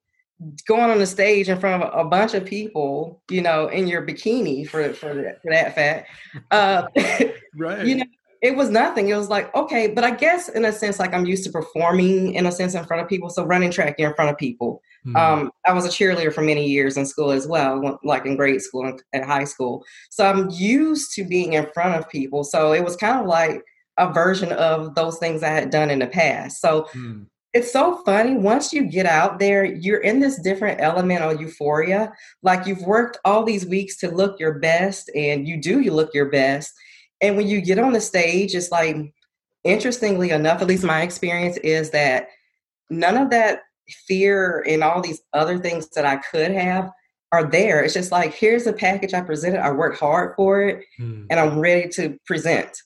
going on the stage in front of a, bunch of people, you know, in your bikini for for that, for that fact, uh, right? You know, it was nothing. It was like okay, but I guess in a sense, like I'm used to performing in a sense in front of people. So running track, you're in front of people. Mm-hmm. Um, I was a cheerleader for many years in school as well, like in grade school and at high school. So I'm used to being in front of people. So it was kind of like a version of those things I had done in the past. So mm it's so funny once you get out there you're in this different element of euphoria like you've worked all these weeks to look your best and you do you look your best and when you get on the stage it's like interestingly enough at least my experience is that none of that fear and all these other things that i could have are there it's just like here's the package i presented i worked hard for it mm. and i'm ready to present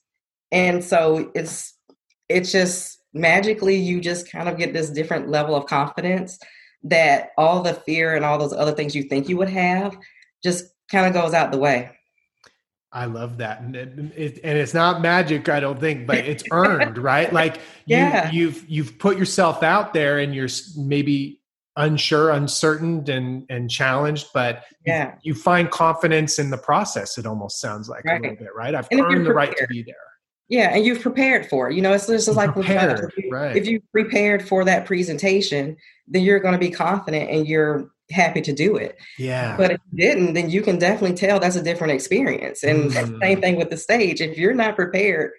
and so it's it's just magically you just kind of get this different level of confidence that all the fear and all those other things you think you would have just kind of goes out the way. I love that, and, it, it, and it's not magic, I don't think, but it's earned, right? Like you, yeah. you've you've put yourself out there, and you're maybe unsure, uncertain, and and challenged, but yeah, you, you find confidence in the process. It almost sounds like right. a little bit, right? I've and earned the right to be there. Yeah, and you've prepared for it. You know, it's just like prepared, if, you, right. if you prepared for that presentation, then you're going to be confident and you're happy to do it. Yeah. But if you didn't, then you can definitely tell that's a different experience. And mm. same thing with the stage. If you're not prepared,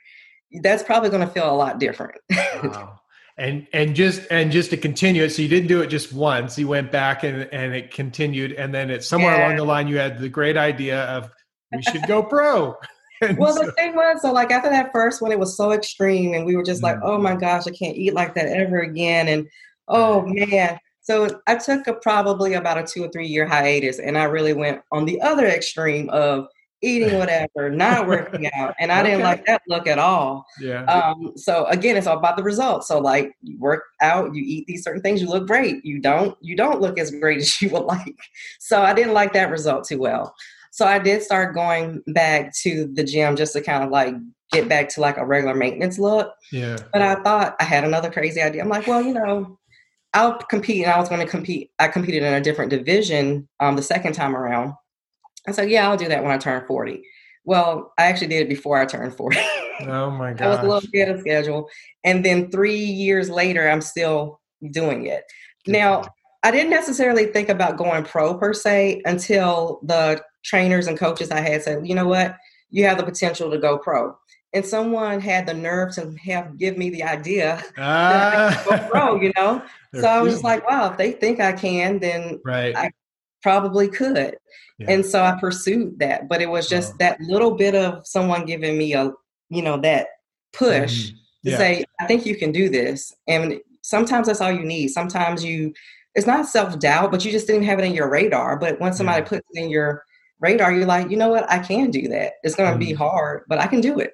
that's probably going to feel a lot different. wow. And and just and just to continue it, so you didn't do it just once. You went back and and it continued, and then it's somewhere yeah. along the line you had the great idea of we should go pro. well, the thing was, so like after that first one, it was so extreme, and we were just like, oh my gosh, I can't eat like that ever again. And oh man. So I took a probably about a two or three year hiatus, and I really went on the other extreme of eating whatever, not working out. And I okay. didn't like that look at all. Yeah. Um, so again, it's all about the results. So like you work out, you eat these certain things, you look great. You don't, you don't look as great as you would like. So I didn't like that result too well. So I did start going back to the gym just to kind of like get back to like a regular maintenance look. Yeah. But I thought I had another crazy idea. I'm like, well, you know, I'll compete and I was going to compete. I competed in a different division um, the second time around. I said, yeah, I'll do that when I turn 40. Well, I actually did it before I turned 40. Oh my god. I was a little ahead of schedule. And then three years later, I'm still doing it. Now, I didn't necessarily think about going pro per se until the trainers and coaches I had said, you know what, you have the potential to go pro. And someone had the nerve to have give me the idea uh, go pro, you know. So I was just like, wow, if they think I can, then right. I probably could. Yeah. And so I pursued that. But it was just oh. that little bit of someone giving me a, you know, that push mm to yeah. say, I think you can do this. And sometimes that's all you need. Sometimes you it's not self doubt, but you just didn't have it in your radar. But once somebody yeah. puts it in your radar, you're like, you know what? I can do that. It's going to mm. be hard, but I can do it.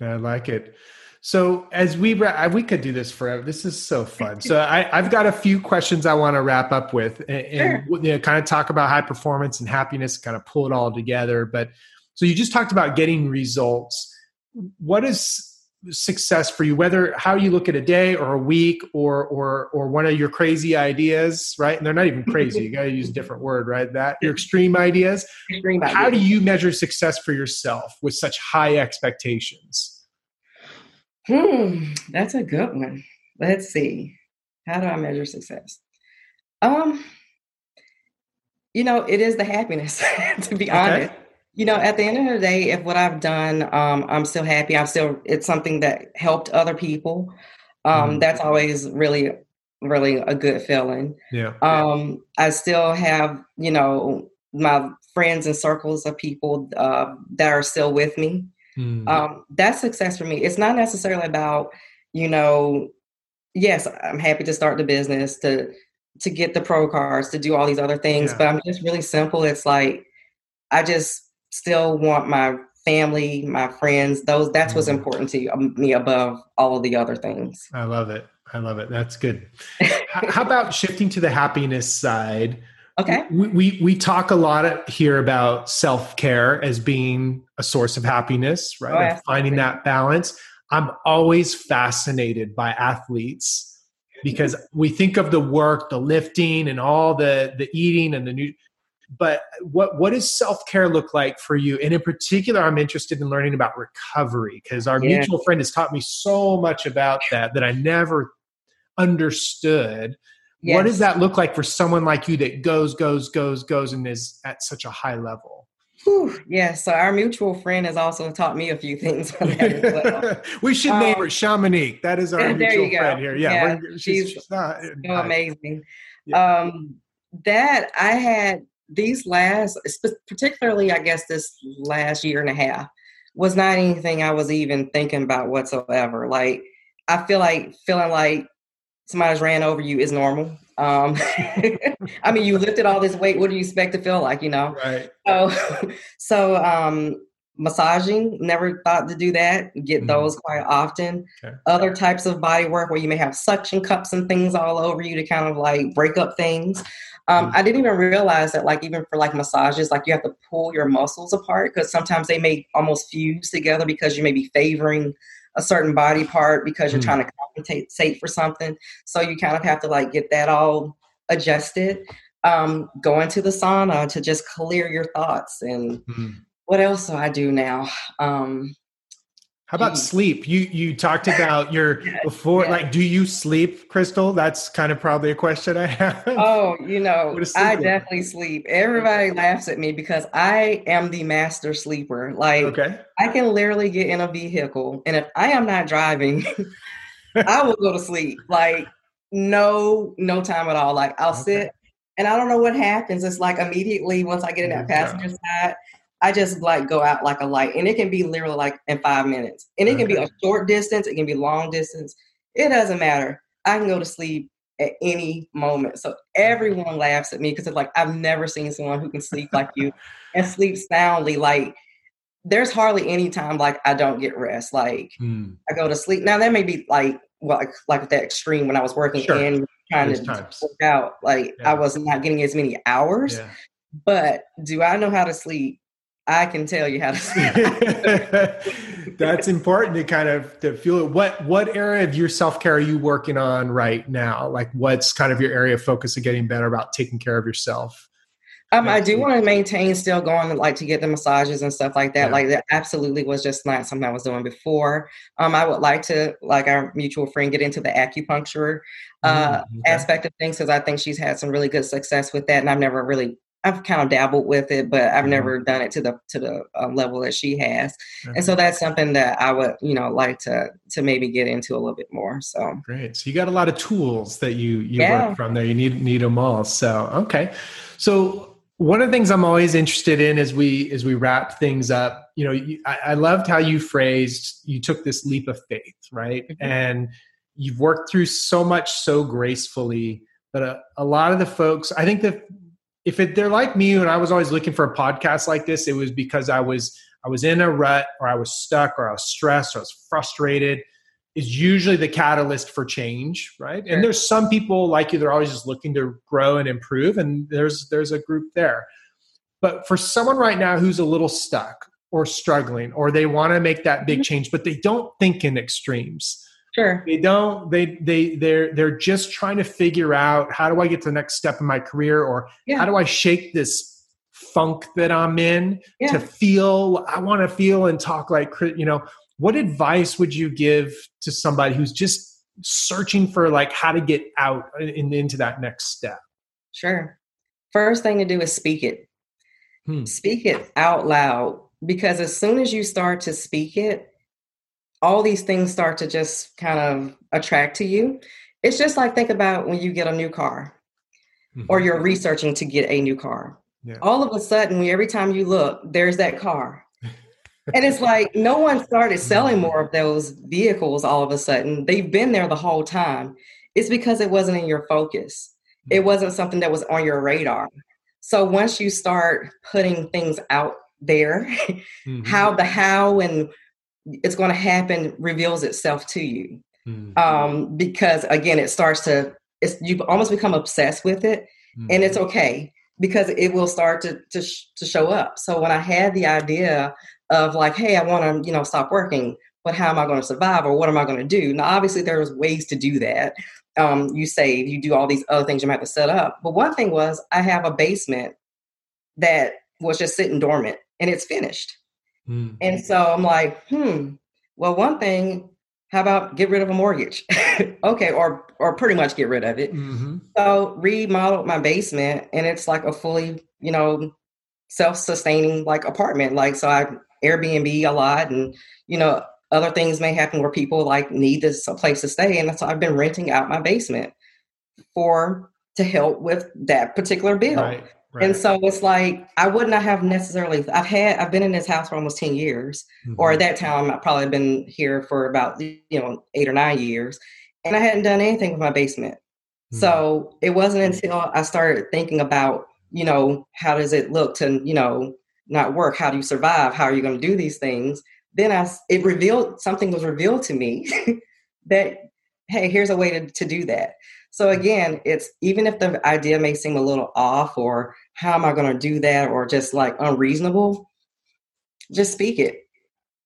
I like it. So as we we could do this forever. This is so fun. So I, have got a few questions I want to wrap up with, and, sure. and you know, kind of talk about high performance and happiness, kind of pull it all together. But so you just talked about getting results. What is success for you whether how you look at a day or a week or or or one of your crazy ideas right and they're not even crazy you got to use a different word right that your extreme ideas extreme how do you measure success for yourself with such high expectations hmm that's a good one let's see how do i measure success um you know it is the happiness to be okay. honest you know, at the end of the day, if what I've done, um, I'm still happy. I'm still, it's something that helped other people. Um, mm That's always really, really a good feeling. Yeah. Um, I still have, you know, my friends and circles of people uh, that are still with me. Mm. Um, that's success for me. It's not necessarily about, you know, yes, I'm happy to start the business, to to get the pro cards, to do all these other things, yeah. but I'm just really simple. It's like I just still want my family, my friends, those that's what's mm. important to um, me above all of the other things. I love it. I love it. That's good. How about shifting to the happiness side? Okay. We, we, we talk a lot here about self care as being a source of happiness, right? Oh, finding that balance. I'm always fascinated by athletes because we think of the work, the lifting, and all the the eating and the new. But what what does self care look like for you? And in particular, I'm interested in learning about recovery because our yeah. mutual friend has taught me so much about that that I never understood Yes. What does that look like for someone like you that goes, goes, goes, goes, and is at such a high level? Whew, yeah, so our mutual friend has also taught me a few things on that as well. we should um, name her Shamanique. That is our mutual friend here. Yeah, yeah she's, she's not, so amazing. Yeah. Um, that I had these last, particularly I guess this last year and a half, was not anything I was even thinking about whatsoever. Like I feel like feeling like somebody's ran over you is normal. Um, I mean, you lifted all this weight. What do you expect to feel like? You know. Right. So, so um, massaging. Never thought to do that. Get mm-hmm. those quite often. Okay. Other types of body work where you may have suction cups and things all over you to kind of like break up things. Um, mm-hmm. I didn't even realize that, like, even for like massages, like you have to pull your muscles apart because sometimes they may almost fuse together because you may be favoring a certain body part because you're mm. trying to compensate for something. So you kind of have to like get that all adjusted. Um, go into the sauna to just clear your thoughts. And mm. what else do I do now? Um, how about sleep? You you talked about your before like do you sleep, Crystal? That's kind of probably a question I have. Oh, you know, I definitely sleep. Everybody laughs at me because I am the master sleeper. Like okay. I can literally get in a vehicle and if I am not driving, I will go to sleep. Like no no time at all. Like I'll okay. sit and I don't know what happens. It's like immediately once I get in that passenger side, I just like go out like a light, and it can be literally like in five minutes, and it can be a short distance, it can be long distance. It doesn't matter. I can go to sleep at any moment. So everyone laughs at me because it's like I've never seen someone who can sleep like you and sleep soundly. Like there's hardly any time like I don't get rest. Like mm. I go to sleep. Now that may be like well, like like that extreme when I was working sure. and trying There's to times. work out. Like yeah. I was not getting as many hours. Yeah. But do I know how to sleep? I can tell you how to. That's important to kind of to feel it. What what area of your self care are you working on right now? Like, what's kind of your area of focus of getting better about taking care of yourself? Um, I do want to maintain still going like to get the massages and stuff like that. Yeah. Like that absolutely was just not something I was doing before. Um, I would like to, like our mutual friend, get into the acupuncture uh, mm-hmm. aspect of things because I think she's had some really good success with that, and I've never really I've kind of dabbled with it, but I've mm-hmm. never done it to the to the uh, level that she has, mm-hmm. and so that's something that I would you know like to to maybe get into a little bit more. So great. So you got a lot of tools that you you yeah. work from there. You need need them all. So okay. So one of the things I'm always interested in as we as we wrap things up, you know, you, I, I, loved how you phrased you took this leap of faith, right? Mm-hmm. And you've worked through so much so gracefully. But a, a lot of the folks, I think that if it, they're like me and I was always looking for a podcast like this, it was because I was I was in a rut or I was stuck or I was stressed or I was frustrated is usually the catalyst for change, right? Sure. And there's some people like you they're always just looking to grow and improve and there's there's a group there. But for someone right now who's a little stuck or struggling or they want to make that big mm-hmm. change but they don't think in extremes Sure. They don't they they they're they're just trying to figure out how do I get to the next step in my career or yeah. how do I shake this funk that I'm in yeah. to feel I want to feel and talk like you know what advice would you give to somebody who's just searching for like how to get out in, into that next step? Sure. First thing to do is speak it. Hmm. Speak it out loud because as soon as you start to speak it, all these things start to just kind of attract to you. It's just like think about when you get a new car mm-hmm. or you're researching to get a new car. yeah. all of a sudden, every time you look, there's that car. and it's like no one started selling more of those vehicles all of a sudden. They've been there the whole time. It's because it wasn't in your focus. It mm-hmm. wasn't something that was on your radar. So once you start putting things out there, mm-hmm. how the how and it's going to happen reveals itself to you. Mm-hmm. Um, because again, it starts to it's you almost become obsessed with it, mm-hmm. and it's mm-hmm. okay because it will start to to, sh- to show up. So when I had the idea of like, hey, I want to you know stop working, but how am I going to survive or what am I going to do? Now, obviously, there's ways to do that. Um, you save, you do all these other things you might have to set up. But one thing was, I have a basement that was just sitting dormant and it's finished. Mm. And so I'm like, hmm, well, one thing, how about get rid of a mortgage? okay, or or pretty much get rid of it. Mm-hmm. So remodeled my basement and it's like a fully, you know, self-sustaining like apartment. Like so I Airbnb a lot and you know, other things may happen where people like need this a place to stay. And so I've been renting out my basement for to help with that particular bill. Right. Right. And so it's like I would not have necessarily. I've had I've been in this house for almost ten years, mm-hmm. or at that time I've probably been here for about you know eight or nine years, and I hadn't done anything with my basement. Mm-hmm. So it wasn't until I started thinking about you know how does it look to you know not work? How do you survive? How are you going to do these things? Then I it revealed something was revealed to me that hey, here's a way to, to do that. So again, it's even if the idea may seem a little off or how am I going to do that or just like unreasonable, just speak it.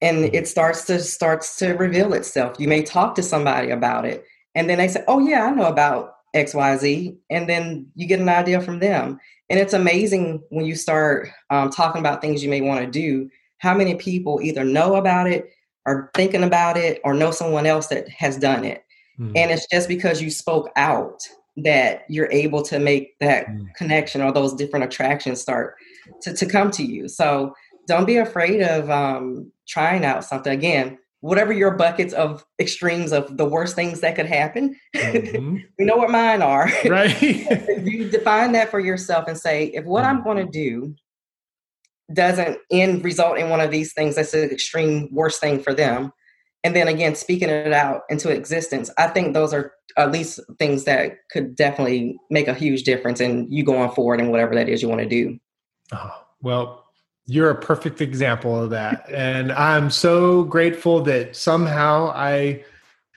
And mm-hmm. it starts to starts to reveal itself. You may talk to somebody about it and then they say, "Oh yeah, I know about XYZ." And then you get an idea from them. And it's amazing when you start um, talking about things you may want to do, how many people either know about it, or thinking about it, or know someone else that has done it. Mm. And it's just because you spoke out that you're able to make that mm. connection or those different attractions start to, to come to you. So don't be afraid of um, trying out something. Again, whatever your buckets of extremes of the worst things that could happen, mm-hmm. we know what mine are. Right. you define that for yourself and say, if what I'm going to do doesn't end result in one of these things, that's an extreme worst thing for them, and then again speaking it out into existence i think those are at least things that could definitely make a huge difference in you going forward and whatever that is you want to do. Oh, well you're a perfect example of that. And i'm so grateful that somehow i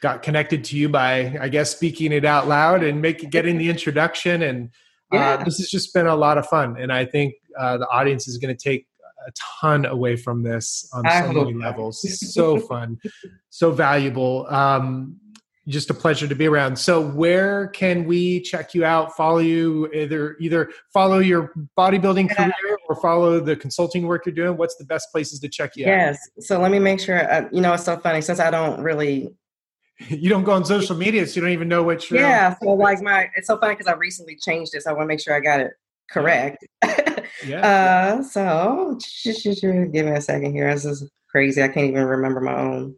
got connected to you by i guess speaking it out loud and making getting the introduction. And uh, this has just been a lot of fun. And i think uh, the audience is going to take a ton away from this on so many levels. so fun, so valuable. Um, just a pleasure to be around. So, where can we check you out? Follow you either either follow your bodybuilding yeah. career or follow the consulting work you're doing. What's the best places to check you yes. out? Yes. So let me make sure. Uh, you know, it's so funny since I don't really. You don't go on social media, so you don't even know what you're. Yeah. So like my, it's so funny because I recently changed this. I want to make sure I got it correct. Yeah. uh, so give me a second here. This is crazy. I can't even remember my own.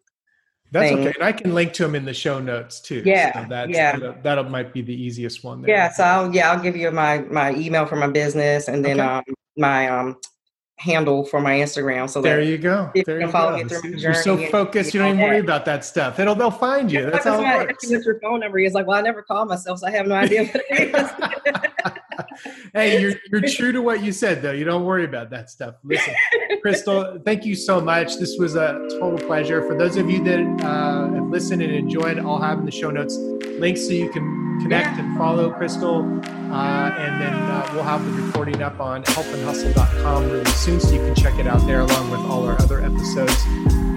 That's thing. okay, and I can link to them in the show notes too. Yeah, so that's, yeah. That, that might be the easiest one. There. Yeah, so I'll yeah I'll give you my my email for my business and then okay. um my um handle for my Instagram. So there you go. There you, you go. You're so focused, you don't even worry about that stuff. It'll they'll find you. That's how it works. What your phone number is like. Well, I never call myself, so I have no idea what it is. hey, you're you're true to what you said though. You don't worry about that stuff. Listen, Crystal, thank you so much. This was a total pleasure. For those of you that uh, have listened and enjoyed, I'll have in the show notes links so you can connect and follow Crystal. Uh, and then uh, we'll have the recording up on healthandhustle.com really soon so you can check it out there along with all our other episodes.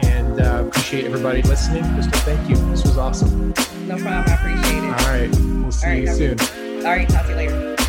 And uh, appreciate everybody listening. Crystal, thank you. This was awesome. No problem. I appreciate it. All right. We'll see you soon. All right. Talk to you later.